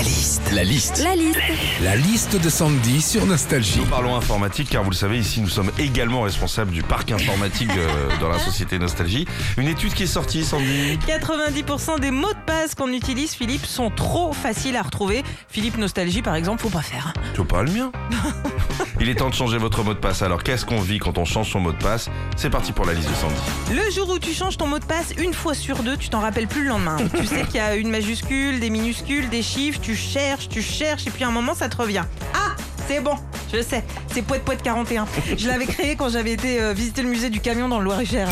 La liste. La liste. La liste. La liste de Sandy sur Nostalgie. Nous parlons informatique car vous le savez ici nous sommes également responsables du parc informatique euh, dans la société Nostalgie. Une étude qui est sortie Sandy. 90% des mots de passe qu'on utilise, Philippe, sont trop faciles à retrouver. Philippe Nostalgie, par exemple, faut pas faire. Tu veux pas le mien Il est temps de changer votre mot de passe. Alors qu'est-ce qu'on vit quand on change son mot de passe? C'est parti pour la liste de Sandy. Le jour où tu changes ton mot de passe, une fois sur deux, tu t'en rappelles plus le lendemain. tu sais qu'il y a une majuscule, des minuscules, des chiffres, tu cherches, tu cherches, et puis à un moment, ça te revient. Ah c'est bon, je sais, c'est Poète Poète 41. Je l'avais créé quand j'avais été euh, visiter le musée du camion dans le Loir-et-Cher.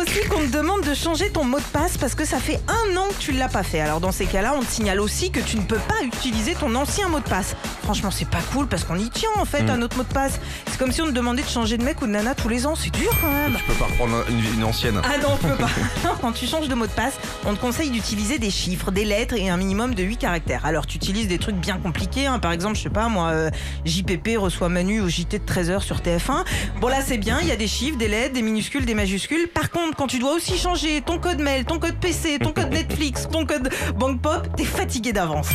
Aussi qu'on te demande de changer ton mot de passe parce que ça fait un an que tu l'as pas fait. Alors dans ces cas-là, on te signale aussi que tu ne peux pas utiliser ton ancien mot de passe. Franchement, c'est pas cool parce qu'on y tient en fait à notre mot de passe. C'est comme si on te demandait de changer de mec ou de nana tous les ans. C'est dur quand même. Tu peux pas reprendre une, une ancienne. Ah non, on peut pas. Quand tu changes de mot de passe, on te conseille d'utiliser des chiffres, des lettres et un minimum de 8 caractères. Alors tu utilises des trucs bien compliqués, hein. par exemple, je sais pas moi, euh, JPP reçoit Manu au JT de 13h sur TF1. Bon là c'est bien, il y a des chiffres, des lettres, des minuscules, des majuscules. Par contre, quand tu dois aussi changer ton code mail, ton code PC, ton code Netflix, ton code Bank Pop, t'es fatigué d'avance.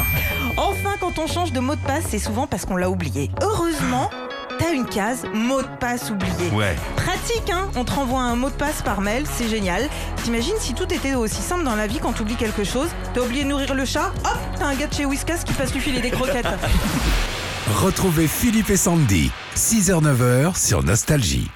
Enfin, quand on change de mot de passe, c'est souvent parce qu'on l'a oublié. Heureusement, t'as une case mot de passe oublié. Ouais. Pratique, hein On te renvoie un mot de passe par mail, c'est génial. T'imagines si tout était aussi simple dans la vie quand t'oublies quelque chose? T'as oublié de nourrir le chat? Hop T'as un gars de chez Whiskas qui passe lui filer des croquettes. Retrouvez Philippe et Sandy. 6h-9h sur Nostalgie.